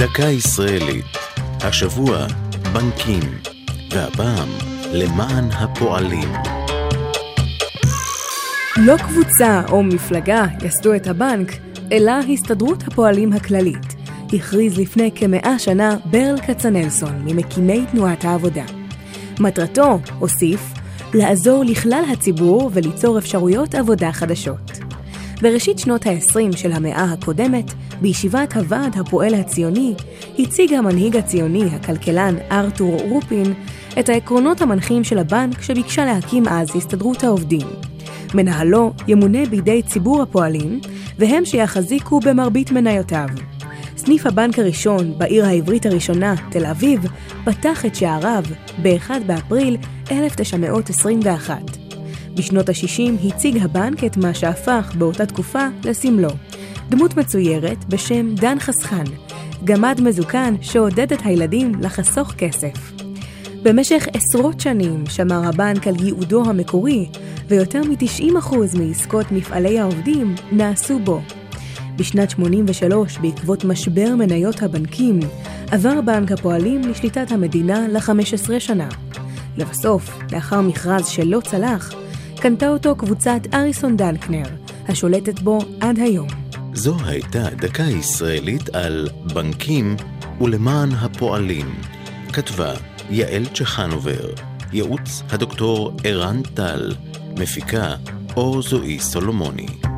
דקה ישראלית, השבוע בנקים, והפעם למען הפועלים. לא קבוצה או מפלגה יסדו את הבנק, אלא הסתדרות הפועלים הכללית, הכריז לפני כמאה שנה ברל כצנלסון, ממקימי תנועת העבודה. מטרתו, הוסיף, לעזור לכלל הציבור וליצור אפשרויות עבודה חדשות. בראשית שנות ה-20 של המאה הקודמת, בישיבת הוועד הפועל הציוני, הציג המנהיג הציוני, הכלכלן ארתור רופין, את העקרונות המנחים של הבנק שביקשה להקים אז הסתדרות העובדים. מנהלו ימונה בידי ציבור הפועלים, והם שיחזיקו במרבית מניותיו. סניף הבנק הראשון בעיר העברית הראשונה, תל אביב, פתח את שעריו ב-1 באפריל 1921. בשנות ה-60 הציג הבנק את מה שהפך באותה תקופה לסמלו, דמות מצוירת בשם דן חסכן, גמד מזוקן שעודד את הילדים לחסוך כסף. במשך עשרות שנים שמר הבנק על ייעודו המקורי, ויותר מ-90% מעסקות מפעלי העובדים נעשו בו. בשנת 83, בעקבות משבר מניות הבנקים, עבר בנק הפועלים לשליטת המדינה ל-15 שנה. לבסוף, לאחר מכרז שלא צלח, קנתה אותו קבוצת אריסון דנקנר, השולטת בו עד היום. זו הייתה דקה ישראלית על בנקים ולמען הפועלים. כתבה יעל צ'חנובר, ייעוץ הדוקטור ערן טל, מפיקה אור זועי סולומוני.